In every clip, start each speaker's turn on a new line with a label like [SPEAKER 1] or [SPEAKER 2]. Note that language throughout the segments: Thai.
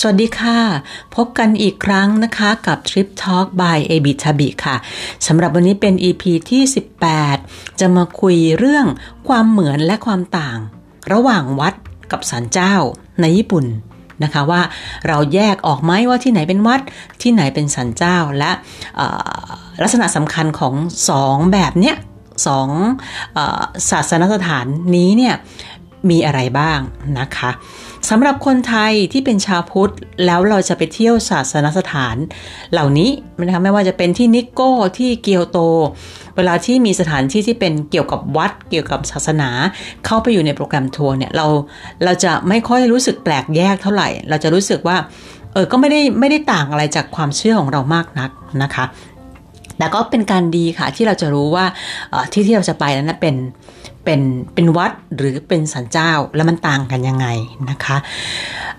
[SPEAKER 1] สวัสดีค่ะ พบกันอีกครั้งนะคะกับ Trip Talk by a b i t a b i ค่ะสำหรับวันนี้เป็น EP ที่ 18 จะมาคุยเรื่องความเหมือนและความต่าง ระหว่างวัดกับศาลเจ้าในญี่ปุ่นนะคะว่าเราแยกออกไหมว่าที่ไหนเป็นวัดที่ไหนเป็นศาลเจ้าและลักษณะสำคัญของสองแบบเนี้ยสองศาสนสถานนี้เนี่ยมีอะไรบ้างนะคะ สำหรับคนไทยที่เป็นชาวพุทธ แล้วเราจะไปเที่ยวศาสนสถาน เหล่านี้นะคะไม่ว่าจะเป็นที่นิโก้ที่เกียวโต เวลาที่มีสถานที่ที่เป็นเกี่ยวกับวัดเกี่ยวกับศาสนา เข้าไปอยู่ในโปรแกรมทัวร์เนี่ยเราเราจะไม่ค่อยรู้สึกแปลกแยกเท่าไหร่ เราจะรู้สึกว่าเออก็ไม่ได้ไม่ได้ต่างอะไรจากความเชื่อของเรามากนักนะคะ แต่ก็เป็นการดีค่ะที่เราจะรู้ว่าที่ที่เราจะไปนั้นเป็นเป็นเป็นวัดหรือเป็นสันเจ้าแล้วมันต่างกันยังไงนะคะ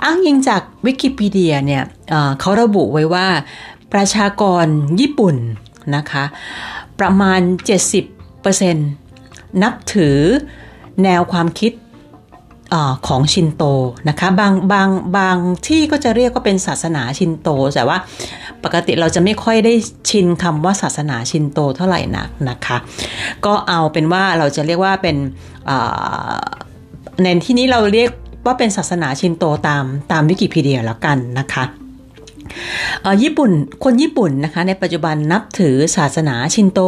[SPEAKER 1] อ้างยิงจากวิกิพีเดียเนี่ยเขาระบุไว้ว่าประชากรญี่ปุ่นนะคะ ประมาณ 70%นับถือแนวความคิด ของชินโตนะคะบางบางบางที่ก็จะเรียกว่าเป็นศาสนาชินโต แต่ว่าปกติเราจะไม่ค่อยได้ชินคำว่าศาสนาชินโตเท่าไหร่นักนะคะ ก็เอาเป็นว่าเราจะเรียกว่าเป็นในที่นี้เราเรียกว่าเป็นศาสนาชินโตตามตามวิกิพีเดียแล้วกันนะคะญี่ปุ่น คนญี่ปุ่นนะคะในปัจจุบันนับถือศาสนาชินโต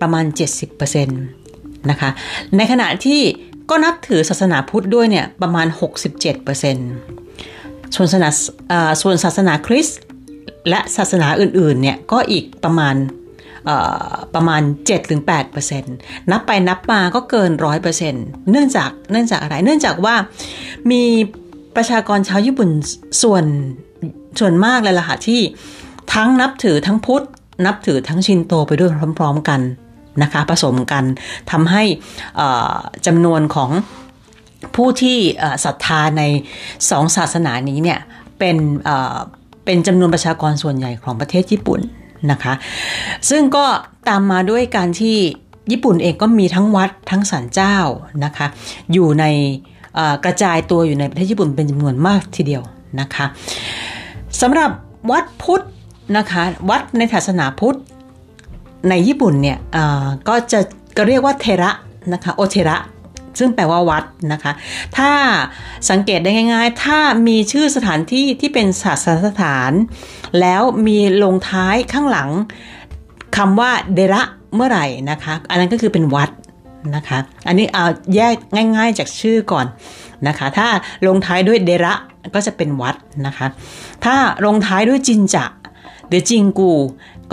[SPEAKER 1] ประมาณ 70%นะคะ ในขณะที่ ก็นับถือศาสนาพุทธด้วยเนี่ยประมาณ 67%ส่วนศาสนาส่วนศาสนาคริสต์และศาสนาอื่นๆเนี่ยก็อีกประมาณประมาณ 7-8%นับไปนับมาก็เกิน 100%เนื่องจากเนื่องจากอะไร เนื่องจากว่ามีประชากรชาวญี่ปุ่นส่วนส่วนมากเลยล่ะค่ะที่ทั้งนับถือทั้งพุทธ นับถือทั้งชินโตไปด้วยพร้อม ๆ กัน นะคะผสมกันทำให้จำนวนของผู้ที่ศรัทธาในสองศาสนานี้เนี่ยเป็นเป็นจำนวนประชากรส่วนใหญ่ของประเทศญี่ปุ่นนะคะซึ่งก็ตามมาด้วยการที่ญี่ปุ่นเองก็มีทั้งวัดทั้งศาลเจ้านะคะอยู่ในกระจายตัวอยู่ในประเทศญี่ปุ่นเป็นจำนวนมากทีเดียวนะคะสำหรับวัดพุทธนะคะวัดในศาสนาพุทธ ในญี่ปุ่นเนี่ยก็จะก็เรียกว่าเทระนะคะโอเทระซึ่งแปลว่าวัดนะคะ ถ้าสังเกตได้ง่าย ๆ ถ้ามีชื่อสถานที่ที่เป็นศาสนสถาน แล้วมีลงท้ายข้างหลังคำว่าเดระเมื่อไหร่นะคะ อันนั้นก็คือเป็นวัดนะคะ อันนี้เอาแยกง่าย ๆ จากชื่อก่อนนะคะ ถ้าลงท้ายด้วยเดระก็จะเป็นวัดนะคะ ถ้าลงท้ายด้วยจินจะหรือจิงกู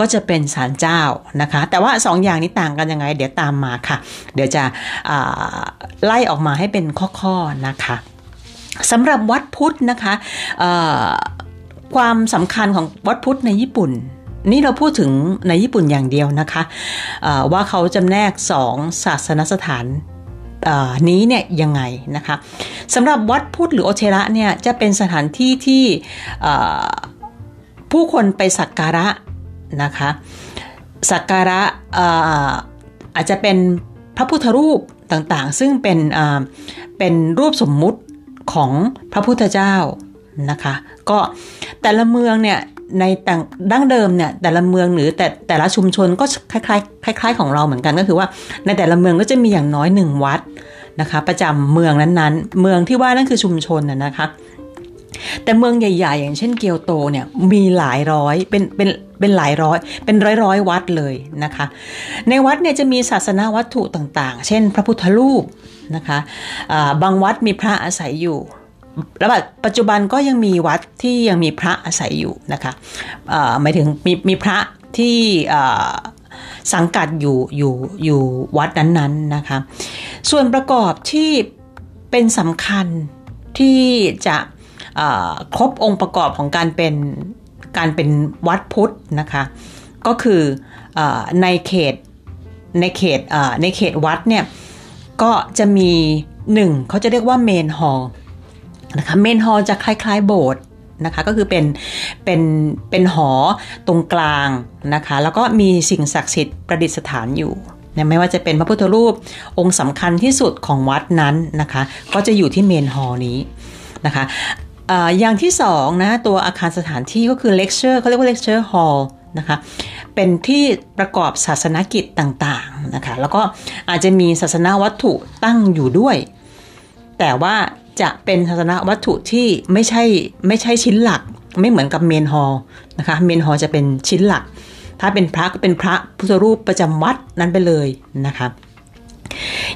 [SPEAKER 1] ก็จะเป็นศาลเจ้านะคะ แต่ว่า2ออย่างนี้ต่างกันยังไง เดี๋ยวตามมาค่ะ เดี๋ยวจะไล่ออกมาให้เป็นข้อๆนะคะสำหรับวัดพุทธนะคะความสำคัญของวัดพุทธในญี่ปุ่นนี่เราพูดถึงในญี่ปุ่นอย่างเดียวนะคะว่าเขาจำแนกสองศาสนสถานนี้เนี่ยยังไงนะคะสำหรับวัดพุทธหรือโอเชระเนี่ยจะเป็นสถานที่ที่ผู้คนไปสักการะ นะคะสักการะอาจจะเป็นพระพุทธรูปต่างๆ ซึ่งเป็นเป็นรูปสมมุติของพระพุทธเจ้านะคะก็แต่ละเมืองเนี่ยในต่างดั้งเดิมเนี่ยแต่ละเมืองหรือแต่แต่ละชุมชนก็คล้ายๆคล้าย ๆ ของเราเหมือนกันก็คือว่าในแต่ละเมืองก็จะมีอย่างน้อยหนึ่งวัดนะคะประจำเมืองนั้นๆ เมืองที่ว่านั่นคือชุมชนนะคะ แต่เมืองใหญ่ ๆ อย่างเช่นเกียวโตเนี่ยมีหลายร้อยเป็นเป็นเป็นหลายร้อย เป็นร้อยร้อยวัดเลยนะคะ ในวัดเนี่ยจะมีศาสนาวัตถุต่างๆ เช่น พระพุทธรูปนะคะะบางวัดมีพระอาศัยอยู่แล้วปัจจุบันก็ยังมีวัดที่ยังมีพระอาศัยอยู่นะคะหมายถึงมีมีพระที่สังกัดอยู่อยู่อยู่วัดนั้นๆนะคะ ส่วนประกอบที่เป็นสำคัญที่จะ ครบองค์ประกอบของการเป็นการเป็นวัดพุทธนะคะ ก็คืออในเขตในเขตในเขตวัดเนี่ยก็จะมีหนึ่งเขาจะเรียกว่าเมนฮอลนะคะเมนฮอลจะคล้ายๆ โบสถ์นะคะก็คือเป็นเป็นเป็นหอตรงกลางนะคะแล้วก็มีสิ่งศักดิ์สิทธิ์ประดิษฐานอยู่ไม่ว่าจะเป็นพระพุทธรูปองค์สำคัญที่สุดของวัดนั้นนะคะ ก็จะอยู่ที่เมนฮอลนี้นะคะ อย่างที่สองนะตัวอาคารสถานที่ก็คือ lecture เขาเรียกว่า lecture hall นะคะเป็นที่ประกอบศาสนกิจต่างๆนะคะแล้วก็อาจจะมีศาสนาวัตถุตั้งอยู่ด้วย แต่ว่าจะเป็นศาสนาวัตถุที่ไม่ใช่ไม่ใช่ชิ้นหลัก ไม่เหมือนกับเมนฮอลนะคะเมนฮอลจะเป็นชิ้นหลัก ถ้าเป็นพระก็เป็นพระพุทธรูปประจำวัดนั้นไปเลยนะคะ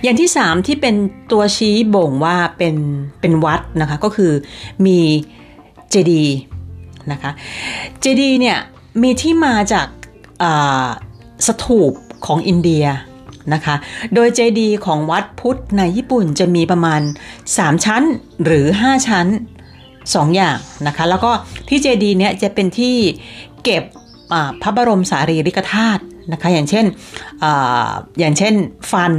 [SPEAKER 1] อย่างที่3ที่เป็นตัวชี้บ่งว่าเป็นเป็นวัดนะคะก็คือมีเจดีนะคะเจดีเนี่ยมีที่มาจากสถูปของอินเดียนะคะ โดยเจดีของวัดพุทธในญี่ปุ่นจะมีประมาณ 3 ชั้นหรือ 5 ชั้น 2 อย่างนะคะ แล้วก็ที่เจดีเนี้ยจะเป็นที่เก็บพระบรมสารีริกธาตุนะคะ อย่างเช่นออย่างเช่นฟัน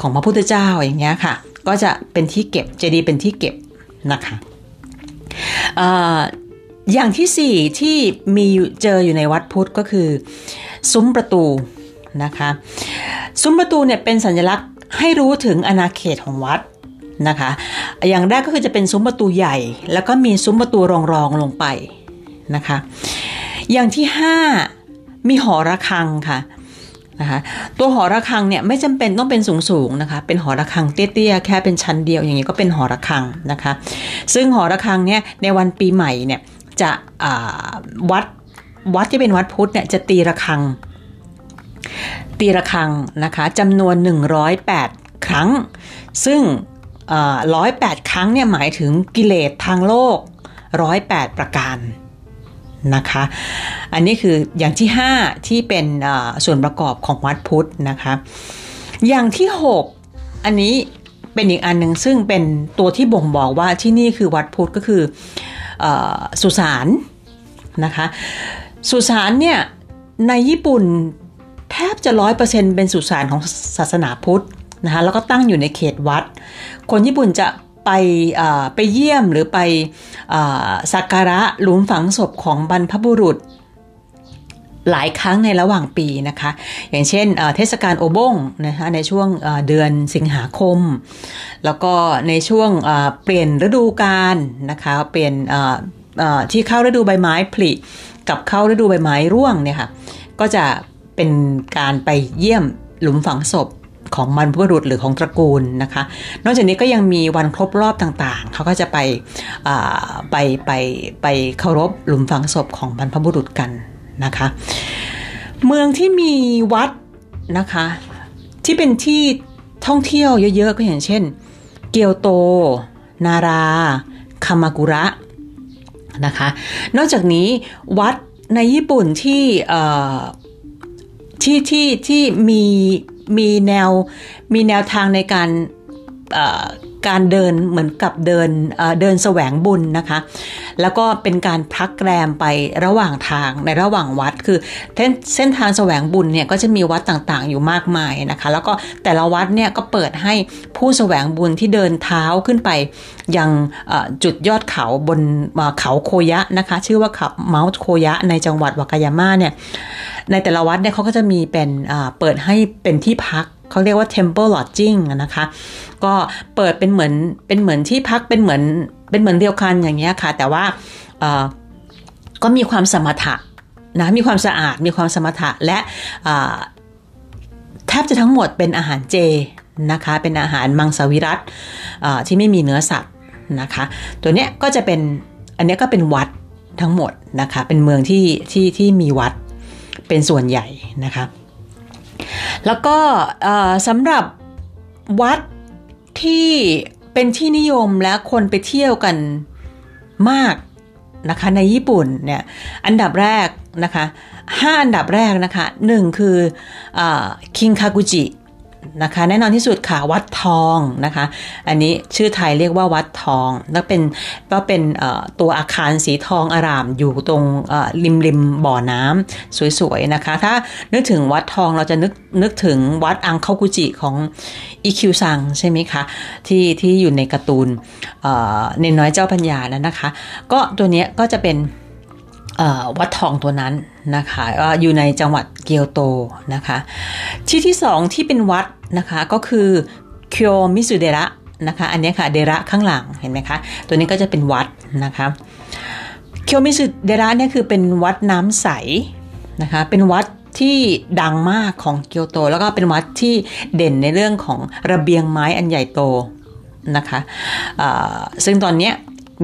[SPEAKER 1] ของพระพุทธเจ้าอย่างเงี้ยค่ะ ก็จะเป็นที่เก็บเจดีย์เป็นที่เก็บนะคะอย่างที่สี่ที่มีเจออยู่ในวัดพุทธก็คือ ซุ้มประตูนะคะซุ้มประตูเนี่ยเป็นสัญลักษณ์ให้รู้ถึงอาณาเขตของวัดนะคะอย่างแรกก็คือจะเป็นซุ้มประตูใหญ่ แล้วก็มีซุ้มประตูรองรองลงไปนะคะอย่างที่ห้ามีหอระฆังค่ะ นะคะตัวหอระฆังเนี่ยไม่จำเป็นต้องเป็นสูงสูงนะคะเป็นหอระฆังเตี้ยๆแค่เป็นชั้นเดียวอย่างนี้ก็เป็นหอระฆังนะคะ ซึ่งหอระฆังเนี่ยในวันปีใหม่เนี่ยจะวัดวัดที่เป็นวัดพุทธเนี่ยจะตีระฆัง ตีระฆังนะคะจำนวน 108 ครั้ง ซึ่งร้อยแปดครั้งเนี่ยหมายถึงกิเลสทางโลกร้อยแปดประการ นะคะ อันนี้คืออย่างที่ 5 ที่เป็นส่วนประกอบของวัดพุทธนะคะ อย่างที่ 6 อันนี้เป็นอีกอันหนึ่งซึ่งเป็นตัวที่บ่งบอกว่าที่นี่คือวัดพุทธก็คือสุสานนะคะสุสานเนี่ยในญี่ปุ่นแทบจะร้อยเปอร์เซ็นเป็นสุสานของศาสนาพุทธนะคะแล้วก็ตั้งอยู่ในเขตวัด คนญี่ปุ่นจะ ไปไปเยี่ยมหรือไปสักการะหลุมฝังศพของบรรพบุรุษหลายครั้งในระหว่างปีนะคะ อย่างเช่นเทศกาลโอบงนะคะในช่วงเดือนสิงหาคม แล้วก็ในช่วงเปลี่ยนฤดูกาลนะคะ เปลี่ยนที่เข้าฤดูใบไม้ผลิกับเข้าฤดูใบไม้ร่วงเนี่ยค่ะ ก็จะเป็นการไปเยี่ยมหลุมฝังศพ ของบรรพบุรุษหรือของตระกูลนะคะ นอกจากนี้ก็ยังมีวันครบรอบต่างๆ เขาก็จะไปไปไปไปเคารพหลุมฝังศพของบรรพบุรุษกันนะคะ เมืองที่มีวัดนะคะ ที่เป็นที่ท่องเที่ยวเยอะๆ ก็อย่างเช่น เกียวโต นารา คามากุระนะคะ นอกจากนี้วัดในญี่ปุ่นที่ที่ที่ที่มี มีแนวมีแนวทางในการ การเดินเหมือนกับเดินเดินแสวงบุญนะคะ แล้วก็เป็นการพักแรมไประหว่างทางในระหว่างวัดคือเส้นทางแสวงบุญเนี่ยก็จะมีวัดต่างๆ อยู่มากมายนะคะ แล้วก็แต่ละวัดเนี่ยก็เปิดให้ผู้แสวงบุญที่เดินเท้าขึ้นไปยังจุดยอดเขาบนเขาโคยะนะคะ ชื่อว่าเขาเมาส์โคยะในจังหวัดวากายาม่าเนี่ยในแต่ละวัดเนี่ยเขาก็จะมีเป็นเปิดให้เป็นที่พัก เขาเรียกว่า temple lodging นะคะ ก็เปิดเป็นเหมือนเป็นเหมือนที่พักเป็นเหมือนเป็นเหมือนเดียวกันอย่างเงี้ยค่ะ แต่ว่าก็มีความสมถะนะมีความสะอาดมีความสมถะและแทบจะทั้งหมดเป็นอาหารเจนะคะเป็นอาหารมังสวิรัตที่ไม่มีเนื้อสัตว์นะคะ ตัวเนี้ยก็จะเป็นอันนี้ก็เป็นวัดทั้งหมดนะคะ เป็นเมืองที่ที่ที่มีวัดเป็นส่วนใหญ่นะคะ แล้วก็สำหรับวัดที่เป็นที่นิยมและคนไปเที่ยวกันมากนะคะในญี่ปุ่นเนี่ยอันดับแรกนะคะห้าอันดับแรกนะคะหนึ่งคือคิงคากุจิ นะคะ แน่นอนที่สุดค่ะวัดทองนะคะ อันนี้ชื่อไทยเรียกว่าวัดทอง แล้วเป็นก็เป็นตัวอาคารสีทองอารามอยู่ตรงริมริมบ่อน้ำสวยๆนะคะ ถ้านึกถึงวัดทองเราจะนึกนึกถึงวัดอังคากุจิของอีคิวซังใช่ไหมคะ ที่ที่อยู่ในการ์ตูนเนนน้อยเจ้าปัญญาแล้วนะคะ ก็ตัวนี้ก็จะเป็น วัดทองตัวนั้นนะคะอยู่ในจังหวัดเกียวโตนะคะ ที่ที่สองที่เป็นวัดนะคะก็คือเคียวมิสุเดระนะคะอันนี้ค่ะเดระข้างหลังเห็นไหมคะตัวนี้ก็จะเป็นวัดนะคะเคียวมิสึเดระเนี่ยคือเป็นวัดน้ำใสนะคะเป็นวัดที่ดังมากของเกียวโต แล้วก็เป็นวัดที่เด่นในเรื่องของระเบียงไม้อันใหญ่โตนะคะซึ่งตอนนี้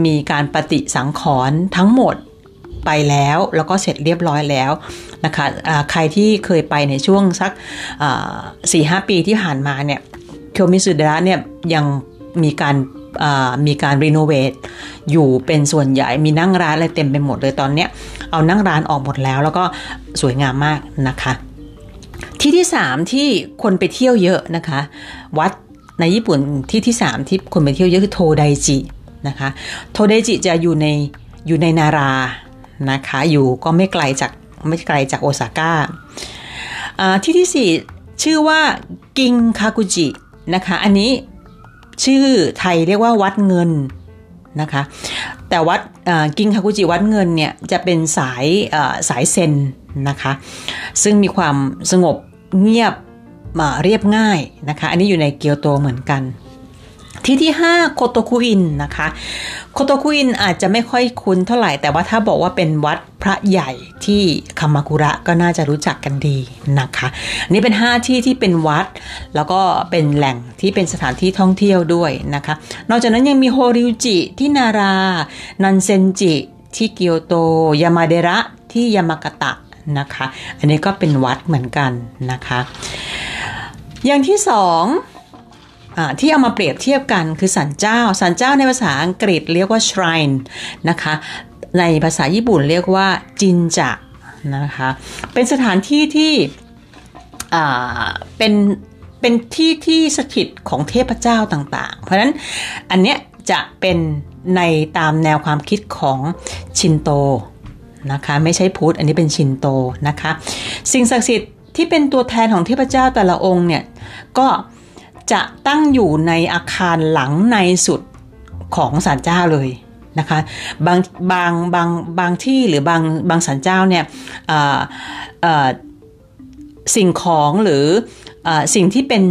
[SPEAKER 1] มีการปฏิสังขรณ์ทั้งหมด ไปแล้ว แล้วก็เสร็จเรียบร้อยแล้วนะคะะใครที่เคยไปในช่วงสักสี่ห้าปีที่ผ่านมาเนี่ยเคียวมิสึดระเนี่ยยังมีการมีการรีโนเวทอยู่เป็นส่วนใหญ่มีนั่งร้านอะไรเต็มไปหมดเลยตอนนี้เอานั่งร้านออกหมดแล้ว แล้วก็สวยงามมากนะคะ ที่ที่ 3 ที่คนไปเที่ยวเยอะนะคะ วัดในญี่ปุ่นที่ที่ 3 ที่คนไปเที่ยวเยอะคือโทไดจินะคะโทไดจิจะอยู่ในอยู่ในนารา นะคะ อยู่ก็ไม่ไกลจากไม่ไกลจากโอซาก้าที่ที่ 4 ชื่อว่ากิงคากุจินะคะ อันนี้ชื่อไทยเรียกว่าวัดเงินนะคะ แต่วัดกิงคากุจิวัดเงินเนี่ยจะเป็นสายสายเซนนะคะ ซึ่งมีความสงบเงียบเรียบง่ายนะคะ อันนี้อยู่ในเกียวโตเหมือนกัน ที่ที่ 5 โคโตคุอินนะคะ โคโตคุอินอาจจะไม่ค่อยคุ้นเท่าไหร่ แต่ว่าถ้าบอกว่าเป็นวัดพระใหญ่ที่คามากุระก็น่าจะรู้จักกันดีนะคะ นี่เป็น 5 ที่ที่เป็นวัด แล้วก็เป็นแหล่งที่เป็นสถานที่ท่องเที่ยวด้วยนะคะ นอกจากนั้นยังมีโฮริวจิที่นารา นันเซนจิที่เกียวโต ยามาเดระที่ยามากะตะนะคะ อันนี้ก็เป็นวัดเหมือนกันนะคะ อย่างที่สอง ที่เอามาเปรียบเทียบกันคือสันเจ้า สันเจ้าในภาษาอังกฤษเรียกว่า shrine นะคะ ในภาษาญี่ปุ่นเรียกว่าจินจะนะคะ เป็นสถานที่ที่เป็นเป็นที่ที่สถิตของเทพเจ้าต่างๆ เพราะฉะนั้นอันเนี้ยจะเป็นในตามแนวความคิดของชินโตนะคะไม่ใช่พุทธอันนี้เป็นชินโตนะคะ สิ่งศักดิ์สิทธิ์ที่เป็นตัวแทนของเทพเจ้าแต่ละองค์เนี่ยก็ จะตั้งอยู่ในอาคารหลังในสุดของศาลเจ้าเลยนะคะบางบางบางบางที่หรือบางบางศาลเจ้าเนี่ยสิ่งของหรืออสิ่งที่เป็น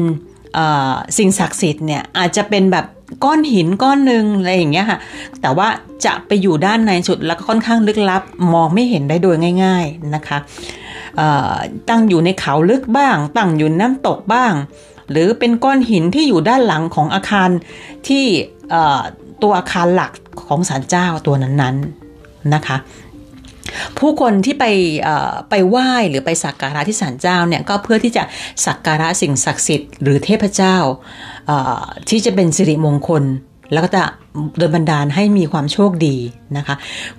[SPEAKER 1] สิ่งศักดิ์สิทธิ์เนี่ยอาจจะเป็นแบบก้อนหินก้อนหนึ่งอะไรอย่างเงี้ยค่ะแต่ว่าจะไปอยู่ด้านในสุดแล้วก็ค่อนข้างลึกลับ มองไม่เห็นได้โดยง่าย ๆนะคะตั้งอยู่ในเขาลึกบ้าง ตั้งอยู่น้ำตกบ้าง หรือเป็นก้อนหินที่อยู่ด้านหลังของอาคารที่ตัวอาคารหลักของศาลเจ้าตัวนั้นๆนะคะ ผู้คนที่ไปไปไหว้หรือไปสักการะที่ศาลเจ้าเนี่ยก็เพื่อที่จะสักการะสิ่งศักดิ์สิทธิ์หรือเทพเจ้าที่จะเป็นสิริมงคลแล้วก็จะ โดยบันดาลให้มีความโชคดีนะคะ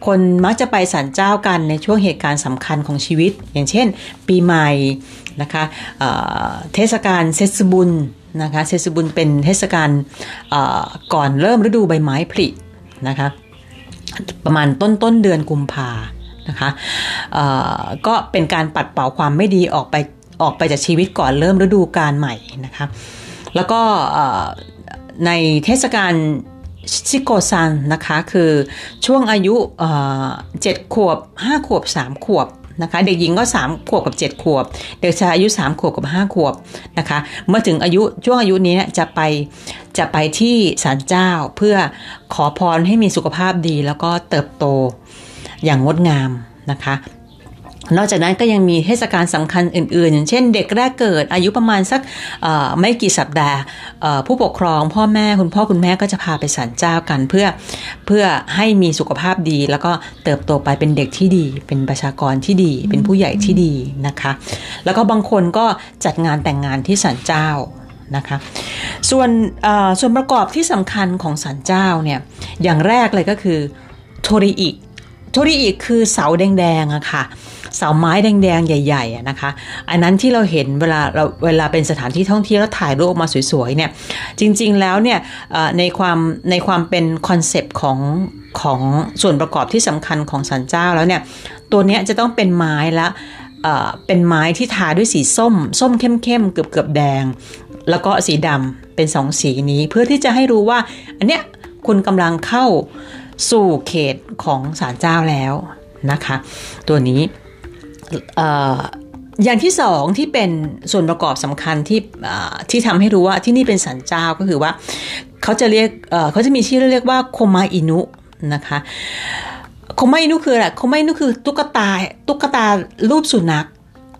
[SPEAKER 1] คนมักจะไปศาลเจ้ากันในช่วงเหตุการณ์สำคัญของชีวิต อย่างเช่น ปีใหม่นะคะเทศกาลเซซบุญนะคะเซซบุญเป็นเทศกาลก่อนเริ่มฤดูใบไม้ผลินะคะประมาณต้นต้นเดือนกุมภานะคะก็เป็นการปัดเป่าความไม่ดีออกไปออกไปจากชีวิตก่อนเริ่มฤดูกาลใหม่นะคะแล้วก็ในเทศกาล ชิโกซันนะคะคือช่วงอายุเจ็ดขวบห้าขวบสามขวบนะคะเด็กหญิงก็ 3 ขวบกับ 7 ขวบ เด็กชายอายุ 3 ขวบกับ 5 ขวบนะคะเมื่อถึงอายุช่วงอายุนี้จะไปจะไปที่ศาลเจ้าเพื่อขอพรให้มีสุขภาพดีแล้วก็เติบโตอย่างงดงามนะคะ นอกจากนั้นก็ยังมีเทศกาลสำคัญอื่นๆ อย่างเช่นเด็กแรกเกิดอายุประมาณสักไม่กี่สัปดาห์ผู้ปกครองพ่อแม่คุณพ่อคุณแม่ก็จะพาไปสันเจ้ากันเพื่อเพื่อให้มีสุขภาพดี แล้วก็เติบโตไปเป็นเด็กที่ดี เป็นประชากรที่ดี เป็นผู้ใหญ่ที่ดีนะคะ แล้วก็บางคนก็จัดงานแต่งงานที่สันเจ้านะคะส่วนส่วนประกอบที่สำคัญของสันเจ้าเนี่ยอย่างแรกเลยก็คือโทริอิโทริอิคือเสาแดงๆอะค่ะ เสาไม้แดงๆใหญ่ๆนะคะ อันนั้นที่เราเห็นเวลาเราเวลาเป็นสถานที่ท่องเที่ยวแล้วถ่ายรูปออกมาสวยๆเนี่ยจริงๆแล้วเนี่ยในความในความเป็น concept ของของส่วนประกอบที่สำคัญของศาลเจ้าแล้วเนี่ยตัวเนี้ยจะต้องเป็นไม้ละเป็นไม้ที่ทาด้วยสีส้ม ส้มเข้มๆเกือบๆแดง แล้วก็สีดำเป็นสองสีนี้เพื่อที่จะให้รู้ว่า อันเนี้ยคุณกำลังเข้าสู่เขตของศาลเจ้าแล้วนะคะ ตัวนี้ อย่างที่สองที่เป็นส่วนประกอบสำคัญที่ที่ทำให้รู้ว่าที่นี่เป็นสันเจ้าก็คือว่าเขาจะเรียกเขาจะมีชื่อเรียกว่าโคมาอินุนะคะโคมาอินุคืออะไรโคมาอินุคือตุ๊กตาตุ๊กตารูปสุนัข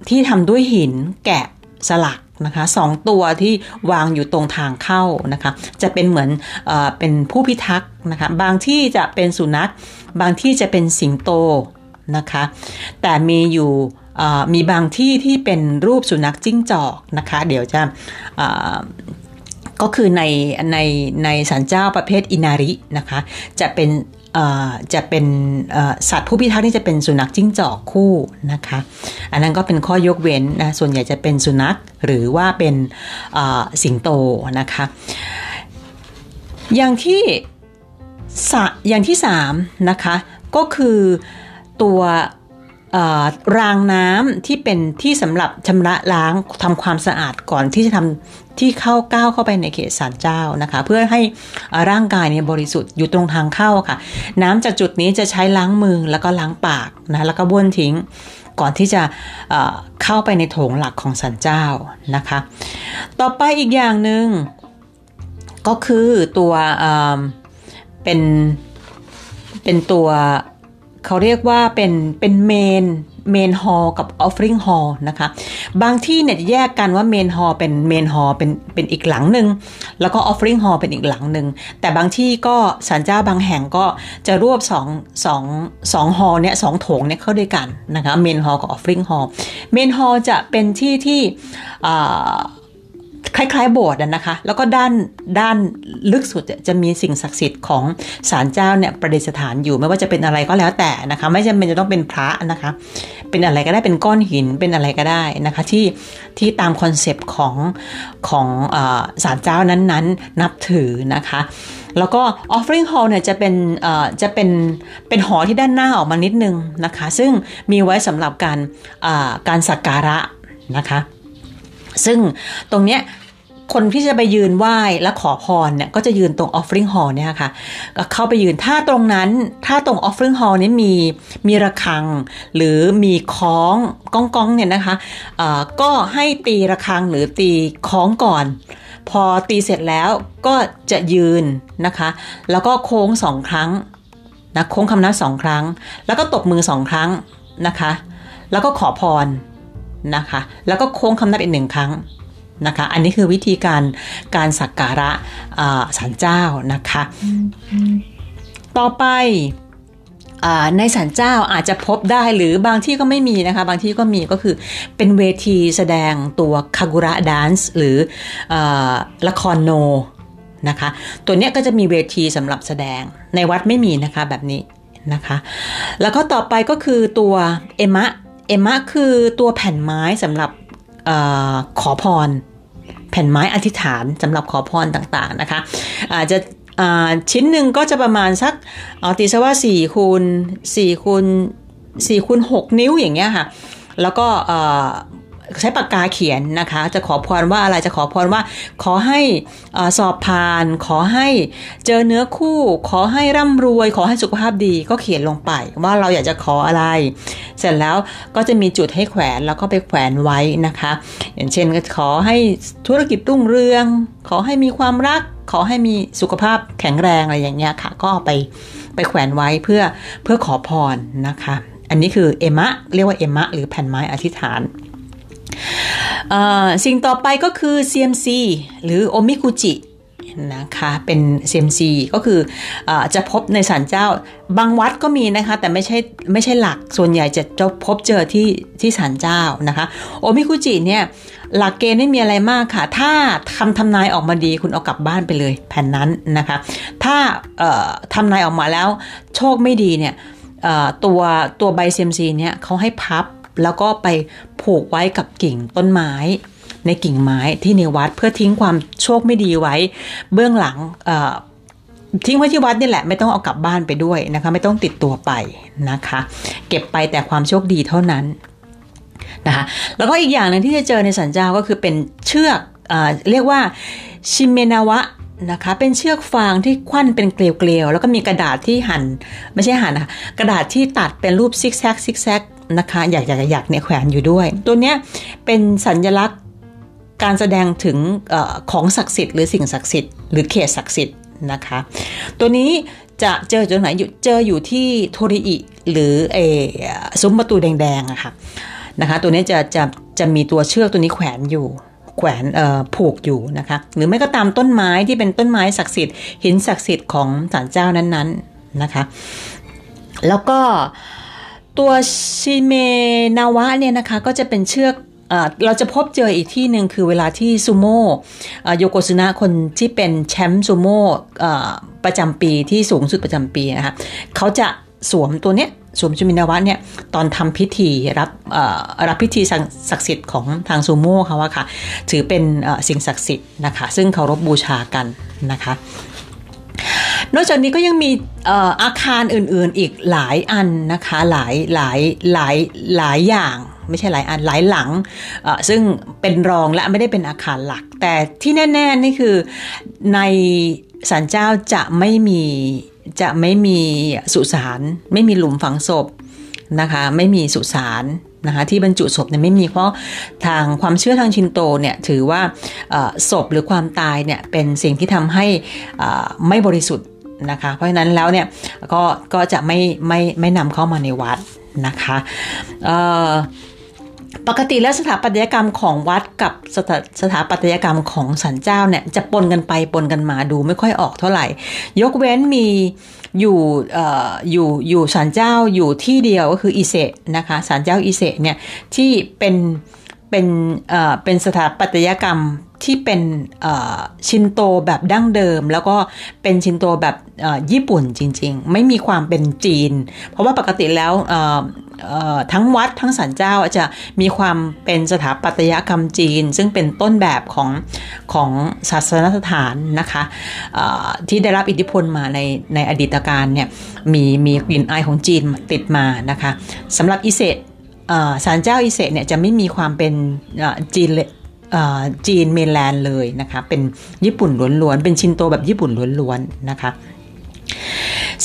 [SPEAKER 1] ที่ทำด้วยหินแกะสลักนะคะสองตัวที่วางอยู่ตรงทางเข้านะคะจะเป็นเหมือนเอเป็นผู้พิทักษ์นะคะบางที่จะเป็นสุนัข บางที่จะเป็นสิงโต นะคะ แต่มีอยู่มีบางที่ที่เป็นรูปสุนัขจิ้งจอกนะคะ เดี๋ยวจะก็คือในในในสันเจ้าประเภทอินารินะคะ จะเป็นจะเป็นสัตว์ผู้พิทักษ์ที่จะเป็นสุนัขจิ้งจอกคู่นะคะ อันนั้นก็เป็นข้อยกเว้นนะส่วนใหญ่จะเป็นสุนัขหรือว่าเป็นสิงโตนะคะ อย่างที่อย่างที่สามนะคะก็คือ ตัวรางน้ำที่เป็นที่สำหรับชำระล้างทำความสะอาดก่อนที่จะทำที่เข้าก้าวเข้าไปในเขตศาลเจ้านะคะ เพื่อให้ร่างกายเนี่ยบริสุทธิ์อยู่ตรงทางเข้าค่ะ น้ำจากจุดนี้จะใช้ล้างมือแล้วก็ล้างปากนะแล้วก็บ้วนทิ้งก่อนที่จะเข้าไปในโถงหลักของศาลเจ้านะคะ ต่อไปอีกอย่างหนึ่งก็คือตัวเป็นเป็นตัว เขาเรียกว่าเป็นเป็น main main hall กับ offering hall นะคะ บางที่เนี่ยแยกกันว่า main hall เป็น main hall เป็นเป็นอีกหลังหนึ่งแล้วก็ offering hall เป็นอีกหลังหนึ่งแต่บางที่ก็ศาลเจ้าบางแห่งก็จะรวบสองสองสอง hall เนี่ยสองโถงเนี่ยเข้าด้วยกันนะคะ main hall กับ offering hall main hall จะเป็นที่ที่ คล้ายๆโบสถ์นะคะ แล้วก็ด้านด้านลึกสุดจะมีสิ่งศักดิ์สิทธิ์ของศาลเจ้าเนี่ยประดิษฐานอยู่ไม่ว่าจะเป็นอะไรก็แล้วแต่นะคะ ไม่จำเป็นจะต้องเป็นพระนะคะ เป็นอะไรก็ได้เป็นก้อนหินเป็นอะไรก็ได้นะคะที่ที่ตามคอนเซปต์ของของศาลเจ้านั้นๆ นับถือนะคะแล้วก็ offering hall เนี่ยจะเป็นจะเป็นเป็นหอที่ด้านหน้าออกมานิดนึงนะคะ ซึ่งมีไว้สำหรับการการสักการะนะคะ ซึ่งตรงเนี้ย คนที่จะไปยืนไหว้และขอพรเนี่ยก็จะยืนตรง offering hall เนี่ยค่ะก็เข้าไปยืนถ้าตรงนั้นถ้าตรง offering hall นี้มีมีระฆัง หรือมีคล้องก้องก้องเนี่ยนะคะะก็ให้ตีระฆังหรือตีคล้องก่อน พอตีเสร็จแล้วก็จะยืนนะคะ แล้วก็โค้งสองครั้งนะโค้งคำนับสองครั้ง แล้วก็ตบมือสองครั้งนะคะ แล้วก็ขอพรนะคะ แล้วก็โค้งคำนับอีกหนึ่งครั้ง นะคะ อันนี้คือวิธีการการสักการะสารเจ้านะคะ ต่อไปในสันเจ้าอาจจะพบได้หรือบางที่ก็ไม่มีนะคะ บางที่ก็มีก็คือเป็นเวทีแสดงตัวคากุระดานซ์หรืออละครโนนะคะ ตัวนี้ก็จะมีเวทีสำหรับแสดงในวัดไม่มีนะคะแบบนี้นะคะ แล้วก็ต่อไปก็คือตัวเอมะเอมะคือตัวแผ่นไม้สำหรับอขอพร แผ่นไม้อธิษฐานสำหรับขอพรต่างๆนะคะ อาจจะชิ้นหนึ่งก็จะประมาณสักเอาตีซะว่า4คูณ4คูณ4คูณ6นิ้วอย่างเงี้ยค่ะ แล้วก็ ใช้ปากกาเขียนนะคะ จะขอพรว่าอะไรจะขอพรว่าขอให้สอบผ่าน ขอให้เจอเนื้อคู่ ขอให้ร่ำรวย ขอให้สุขภาพดีก็เขียนลงไป ว่าเราอยากจะขออะไร เสร็จแล้วก็จะมีจุดให้แขวนแล้วก็ไปแขวนไว้นะคะ อย่างเช่นขอให้ธุรกิจรุ่งเรือง ขอให้มีความรัก ขอให้มีสุขภาพแข็งแรงอะไรอย่างเงี้ยค่ะ ก็ไปไปแขวนไว้เพื่อเพื่อขอพรนะคะ อันนี้คือเอมะเรียกว่าเอมะหรือแผ่นไม้อธิษฐาน สิ่งต่อไปก็คือ CMC หรือโอมิคุจินะคะเป็น CMC ก็คืออจะพบในศาลเจ้าบางวัดก็มีนะคะแต่ไม่ใช่ไม่ใช่หลักส่วนใหญ่จะจะพบเจอที่ที่ศาลเจ้านะคะโอมิคุจิเนี่ยหลักเกณฑ์ไม่มีอะไรมากค่ะ ถ้าทำทำนายออกมาดีคุณเอากลับบ้านไปเลยแผ่นนั้นนะคะ ถ้าทำนายออกมาแล้วโชคไม่ดีเนี่ยตัวตัวใบ CMC เนี่ยเขาให้พับ แล้วก็ไปผูกไว้กับกิ่งต้นไม้ ในกิ่งไม้ที่ในวัดเพื่อทิ้งความโชคไม่ดีไว้ เบื้องหลังทิ้งไว้ที่วัดนี่แหละไม่ต้องเอากลับบ้านไปด้วยนะคะ ไม่ต้องติดตัวไปนะคะ เก็บไปแต่ความโชคดีเท่านั้นนะคะแล้วก็อีกอย่างหนึ่งที่จะเจอในสันเจ้าก็คือเป็นเชือกเอเรียกว่าชิเมนาวะนะคะเป็นเชือกฟางที่ควันเป็นเกลียวๆแล้วก็มีกระดาษที่หั่นไม่ใช่หั่นนะคะกระดาษที่ตัดเป็นรูปซิกแซกซิกแซก นะคะอยากอยากอยากเนี่ยแขวนอยู่ด้วย ตัวเนี้ยเป็นสัญลักษณ์การแสดงถึงอของศักดิ์สิทธิ์หรือสิ่งศักดิ์สิทธิ์หรือเขตศักดิ์สิทธิ์นะคะ ตัวนี้จะเจอจุดไหนอยู่เจออยู่ที่โทริอิหรือเอซุ้มประตูแดงๆอะค่ะนะคะ ตัวนี้จะจะจะมีตัวเชือกตัวนี้แขวนอยู่แขวนผูกอยู่นะคะ หรือไม่ก็ตามต้นไม้ที่เป็นต้นไม้ศักดิ์สิทธิ์หินศักดิ์สิทธิ์ของศาลเจ้านั้นๆนะคะ แล้วก็ ตัวชิเมนาวะเนี่ยนะคะก็จะเป็นเชือกเราจะพบเจออีกที่หนึ่งคือเวลาที่ซูโม่โยโกซุนะคนที่เป็นแชมป์ซูโม่ประจำปีที่สูงสุดประจำปีนะคะเขาจะสวมตัวเนี้ยสวมชุมินาวะเนี่ยตอนทำพิธีรับรับพิธีศักดิ์สิทธิ์ของทางซูโม่เขาว่าค่ะถือเป็นสิ่งศักดิ์สิทธิ์นะคะ ซึ่งเคารพบบูชากันนะคะ นอกจากนี้ก็ยังมีอาคารอื่นๆอีกหลายอันนะคะหลายหลายหลายหลายอย่างไม่ใช่หลายอันหลายหลัง ซึ่งเป็นรองและไม่ได้เป็นอาคารหลัก แต่ที่แน่ๆนี่คือในศาลเจ้าจะไม่มีจะไม่มีสุสานไม่มีหลุมฝังศพนะคะ ไม่มีสุสาน นะคะที่บรรจุศพเนี่ยไม่มีเพราะทางความเชื่อทางชินโตเนี่ยถือว่าศพหรือความตายเนี่ยเป็นสิ่งที่ทำให้ไม่บริสุทธิ์นะคะเพราะฉะนั้นแล้วเนี่ยก็ก็จะไม่ไม่ไม่นำเข้ามาในวัดนะคะ ปกติแล้วสถาปัตยกรรมของวัดกับสถาสถาปัตยกรรมของสันเจ้าเนี่ยจะปนกันไปปนกันมาดูไม่ค่อยออกเท่าไหร่ ยกเว้นมีอยู่อยู่อยู่สันเจ้าอยู่ที่เดียวก็คืออิเซนะคะสันเจ้าอิเซเนี่ยที่เป็นเป็นเป็นสถาปัตยกรรม ที่เป็นชินโตแบบดั้งเดิม แล้วก็เป็นชินโตแบบญี่ปุ่นจริง ๆ ไม่มีความเป็นจีน เพราะว่าปกติแล้วทั้งวัดทั้งสันเจ้าจะมีความเป็นสถาปัตยกรรมจีน ซึ่งเป็นต้นแบบของของศาสนสถานนะคะที่ได้รับอิทธิพลมาในในอดีตการเนี่ยมีมีกลิ่นอายของจีนติดมานะคะสำหรับอิเซศาลเจ้าอิเซเนี่ยจะไม่มีความเป็นจีน จีนเมนแลนด์เลยนะคะ เป็นญี่ปุ่นล้วนๆ เป็นชินโตแบบญี่ปุ่นล้วนๆนะคะ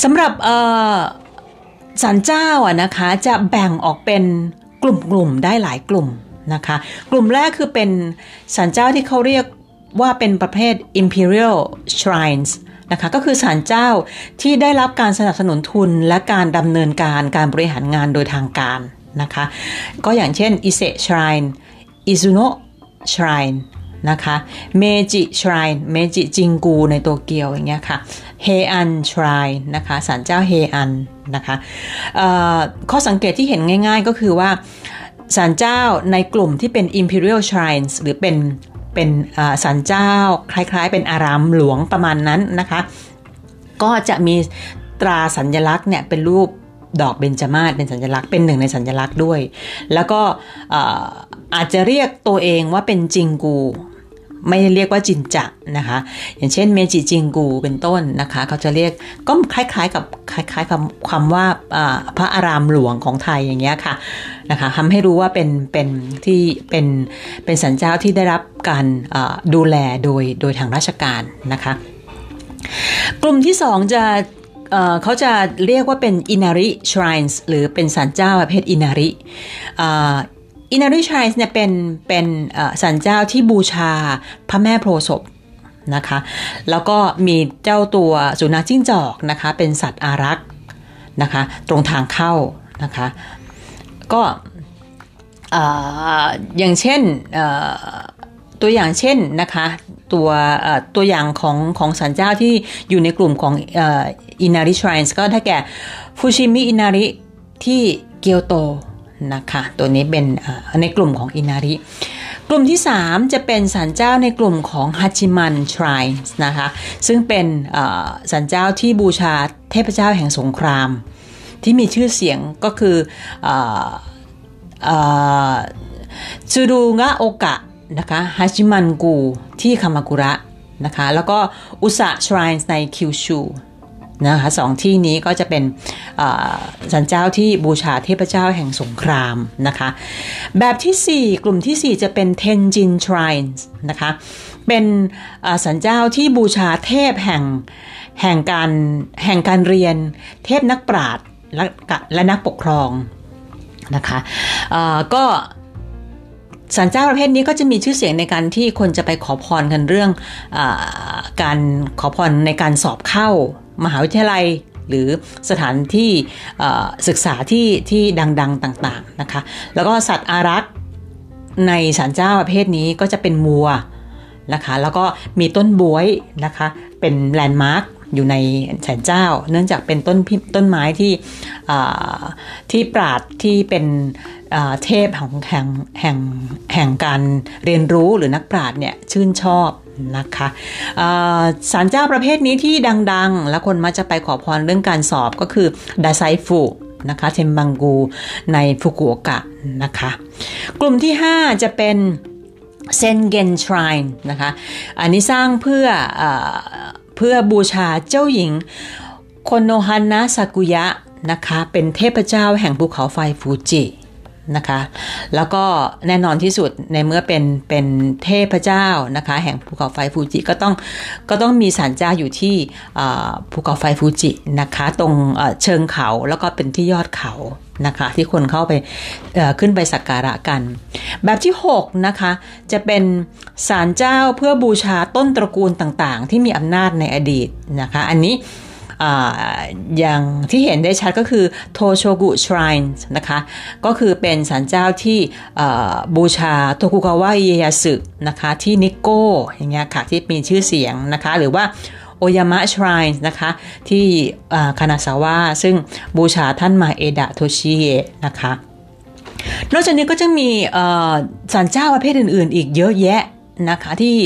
[SPEAKER 1] สำหรับศาลเจ้าอะนะคะจะแบ่งออกเป็นกลุ่มๆได้หลายกลุ่มนะคะ กลุ่มแรกคือเป็นศาลเจ้าที่เขาเรียกว่าเป็นประเภท imperial shrines นะคะก็คือศาลเจ้าที่ได้รับการสนับสนุนทุนและการดำเนินการการบริหารงานโดยทางการนะคะ ก็อย่างเช่นอิเซ shrine อิซุโนะ shrine นะคะเมจิ shrine เมจิจิงกูในโตเกียวอย่างเงี้ยค่ะเฮอัน shrine นะคะศาลเจ้าเฮอันนะคะข้อสังเกตที่เห็นง่ายๆก็คือว่าศาลเจ้าในกลุ่มที่เป็น imperial shrines หรือเป็นเป็นศาลเจ้าคล้ายๆ เป็นอารามหลวงประมาณนั้นนะคะก็จะมีตราสัญลักษณ์เนี่ยเป็นรูปดอกเบญจมาศเป็นสัญลักษณ์เป็นหนึ่งในสัญลักษณ์ด้วย แล้วก็ อาจจะเรียกตัวเองว่าเป็นจิงกู ไม่เรียกว่าจินจะนะคะ อย่างเช่นเมจิจิงกูเป็นต้นนะคะ เขาจะเรียกก็คล้ายๆกับคล้ายๆคำคำว่าพระอารามหลวงของไทยอย่างเงี้ยค่ะนะคะทำให้รู้ว่าเป็นเป็นที่เป็นเป็นสันเจ้าที่ได้รับการดูแลโดยโดยทางราชการนะคะ กลุ่มที่สองจะเขาจะเรียกว่าเป็นอินาริชรายส์หรือเป็นสันเจ้าประเภทอินาริ อินาริชายเนี่ยเป็นเป็นสันเจ้าที่บูชาพระแม่โพศพนะคะ แล้วก็มีเจ้าตัวสุนัขจิ้งจอกนะคะ เป็นสัตว์อารักษ์นะคะ ตรงทางเข้านะคะ ก็อย่างเช่นตัวอย่างเช่นนะคะตัวตัวอย่างของของศาลเจ้าที่อยู่ในกลุ่มของอินาริชายส์ก็ได้แก่ฟูชิมิอินาริที่เกียวโต นะคะตัวนี้เป็นในกลุ่มของอินาริ กลุ่มที่ 3 จะเป็นสันเจ้าในกลุ่มของฮัจิมันทริส์นะคะซึ่งเป็นสันเจ้าที่บูชาเทพเจ้าแห่งสงคราม ที่มีชื่อเสียงก็คือจูดูงะโอกะนะคะฮัจิมันกูที่คามากุระนะคะแล้วก็อุสะทริส์ในคิวชู นะคะสองที่นี้ก็จะเป็นสันเจ้าที่บูชาเทพเจ้าแห่งสงครามนะคะ แบบที่ 4 กลุ่มที่ 4 จะเป็นเทนจินทริส์นะคะเป็นสันเจ้าที่บูชาเทพแห่งแห่งการแห่งการเรียน เทพนักปราชญ์และและนักปกครองนะคะก็ สันเจ้าประเภทนี้ก็จะมีชื่อเสียงในการที่คนจะไปขอพรกันเรื่องอการขอพรในการสอบเข้ามหาวิทยาลัยหรือสถานที่ศึกษาที่ที่ดังๆต่างๆนะคะแล้วก็สัตว์อารักษ์ในศาลเจ้าประเภทนี้ก็จะเป็นมัวนะคะแล้วก็มีต้นบวยนะคะเป็นแลนด์มาร์ค อยู่ในศาลเจ้า เนื่องจากเป็นต้นต้นไม้ที่ที่ปราดที่เป็นเทพของแห่งแห่งแห่งการเรียนรู้หรือนักปราชญ์เนี่ยชื่นชอบนะคะศาลเจ้าประเภทนี้ที่ดังๆ แล้วคนมักจะไปขอพรเรื่องการสอบก็คือดาไซฟุนะคะเทมบังกูในฟุกุโอกะนะคะ กลุ่มที่ 5 จะเป็นเซนเกนทริน์นะคะ อันนี้สร้างเพื่ออ เพื่อบูชาเจ้าหญิงโคโนฮานะซากุยะนะคะ เป็นเทพเจ้าแห่งภูเขาไฟฟูจิ นะคะ แล้วก็แน่นอนที่สุดในเมื่อเป็นเป็นเทพเจ้านะคะ แห่งภูเขาไฟฟูจิก็ต้องก็ต้องมีศาลเจ้าอยู่ที่ภูเขาไฟฟูจินะคะ ตรงเชิงเขาแล้วก็เป็นที่ยอดเขานะคะที่คนเข้าไปขึ้นไปสักการะกัน แบบที่ 6 นะคะ จะเป็นศาลเจ้าเพื่อบูชาต้นตระกูลต่างๆ ที่มีอำนาจในอดีตนะคะ อันนี้ อย่างที่เห็นได้ชัดก็คือโทโชกุชรายน์นะคะก็คือเป็นศาลเจ้าที่บูชาโทคุกาวะเยยาสึนะคะที่นิโก้อย่างเงี้ยค่ะที่มีชื่อเสียงนะคะหรือว่าโอยามะชรายน์นะคะที่คานาซาวะซึ่งบูชาท่านมาเอดะโทชิเอะนะคะนอกจากนี้ก็จะมีศาลเจ้าประเภทอื่น ๆ อีกเยอะแยะ นะคะที่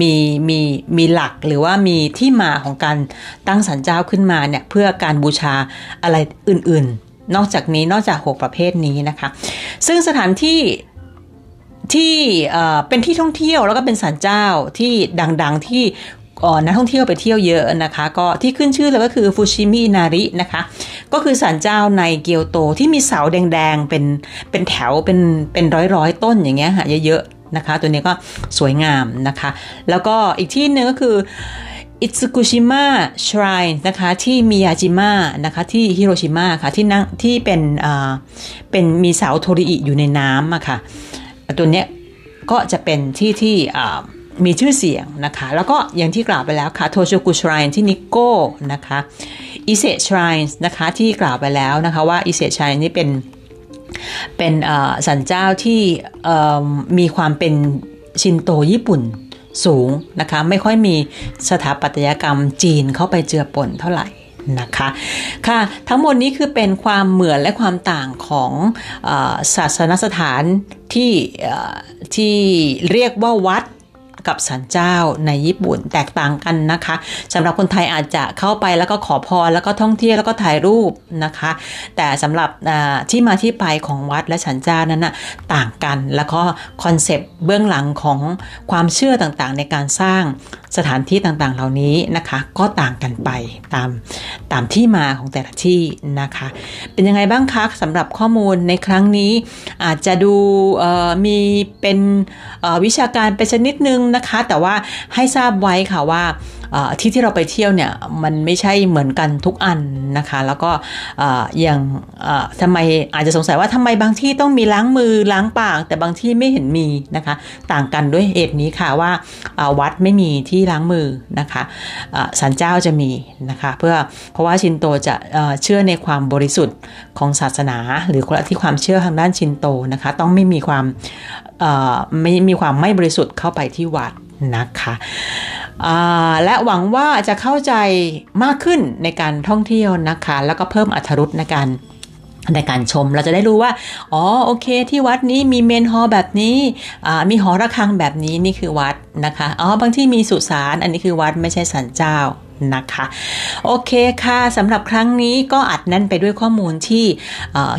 [SPEAKER 1] มีมีมีหลักหรือว่ามีที่มาของการตั้งสันเจ้าขึ้นมาเนี่ยเพื่อการบูชาอะไรอื่นๆ นอกจากนี้นอกจาก 6 ประเภทนี้นะคะ ซึ่งสถานที่ที่เป็นที่ท่องเที่ยวแล้วก็เป็นสันเจ้าที่ดังๆที่นักท่องเที่ยวไปเที่ยวเยอะนะคะ ก็ที่ขึ้นชื่อเลยก็คือฟูชิมินารินะคะ ก็คือศาลเจ้าในเกียวโตที่มีเสาแดงๆ เป็นเป็นแถวเป็นเป็นร้อยๆ ต้นอย่างเงี้ยค่ะเยอะ นะคะ ตัวนี้ก็สวยงามนะคะ แล้วก็อีกที่หนึ่งก็คืออิตสึกุชิมะชรายนะคะที่มิยาจิมะนะคะที่ฮิโรชิมะค่ะที่นั่งที่เป็นอ่าเป็นมีเสาโทริอิอยู่ในน้ำอะค่ะตัวเนี้ยก็จะเป็นที่ที่อ่ามีชื่อเสียงนะคะ แล้วก็อย่างที่กล่าวไปแล้วค่ะโทโชกุชรายที่นิโก้นะคะอิเซชรายนะคะที่กล่าวไปแล้วนะคะว่าอิเซชรายนี่เป็น เป็นสันเจ้าที่มีความเป็นชินโตญี่ปุ่นสูงนะคะ ไม่ค่อยมีสถาปัตยกรรมจีนเข้าไปเจือปนเท่าไหร่นะคะค่ะทั้งหมดนี้คือเป็นความเหมือนและความต่างของศาสนสถานที่ที่เรียกว่าวัด กับสันเจ้าในญี่ปุ่นแตกต่างกันนะคะสำหรับคนไทยอาจจะเข้าไปแล้วก็ขอพรแล้วก็ท่องเที่ยวแล้วก็ถ่ายรูปนะคะ แต่สำหรับที่มาที่ไปของวัดและสันเจ้านั้นนะต่างกัน แล้วก็คอนเซปต์เบื้องหลังของความเชื่อต่างๆ ในการสร้าง สถานที่ต่างๆ เหล่านี้นะคะ ก็ต่างกันไปตามตามที่มาของแต่ละที่นะคะ เป็นยังไงบ้างคะสำหรับข้อมูลในครั้งนี้อาจจะดูมีเป็นวิชาการไปชนิดนึงนะคะ แต่ว่าให้ทราบไว้ค่ะว่า ที่ที่เราไปเที่ยวเนี่ยมันไม่ใช่เหมือนกันทุกอันนะคะ แล้วก็อย่างทำไมอาจจะสงสัยว่าทำไมบางที่ต้องมีล้างมือล้างปาก แต่บางที่ไม่เห็นมีนะคะ ต่างกันด้วยเหตุนี้ค่ะว่าวัดไม่มีที่ล้างมือนะคะสันเจ้าจะมีนะคะเพื่อเพราะว่าชินโตจะเชื่อในความบริสุทธิ์ของศาสนา หรือที่ความเชื่อทางด้านชินโตนะคะ ต้องไม่มีความไม่มีความไม่บริสุทธิ์เข้าไปที่วัดนะคะ และหวังว่าจะเข้าใจมากขึ้นในการท่องเที่ยวนะคะ แล้วก็เพิ่มอรรถรสในการในการชมเราจะได้รู้ว่า อ๋อโอเค ที่วัดนี้มีเมนฮอลแบบนี้มีหอระฆังแบบนี้นี่คือวัดนะคะอ๋อบางที่มีสุสานอันนี้คือวัดไม่ใช่สันเจ้า นะคะ โอเคค่ะสำหรับครั้งนี้ก็อัดแน่นไปด้วยข้อมูลที่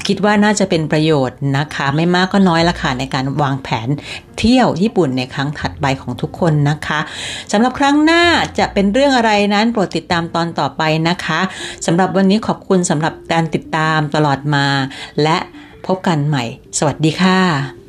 [SPEAKER 1] คิดว่าน่าจะเป็นประโยชน์นะคะ ไม่มากก็น้อยละค่ะในการวางแผนเที่ยวญี่ปุ่นในครั้งถัดไปของทุกคนนะคะสำหรับครั้งหน้าจะเป็นเรื่องอะไรนั้นโปรดติดตามตอนต่อไปนะคะสำหรับวันนี้ขอบคุณสำหรับการติดตามตลอดมา และพบกันใหม่ สวัสดีค่ะ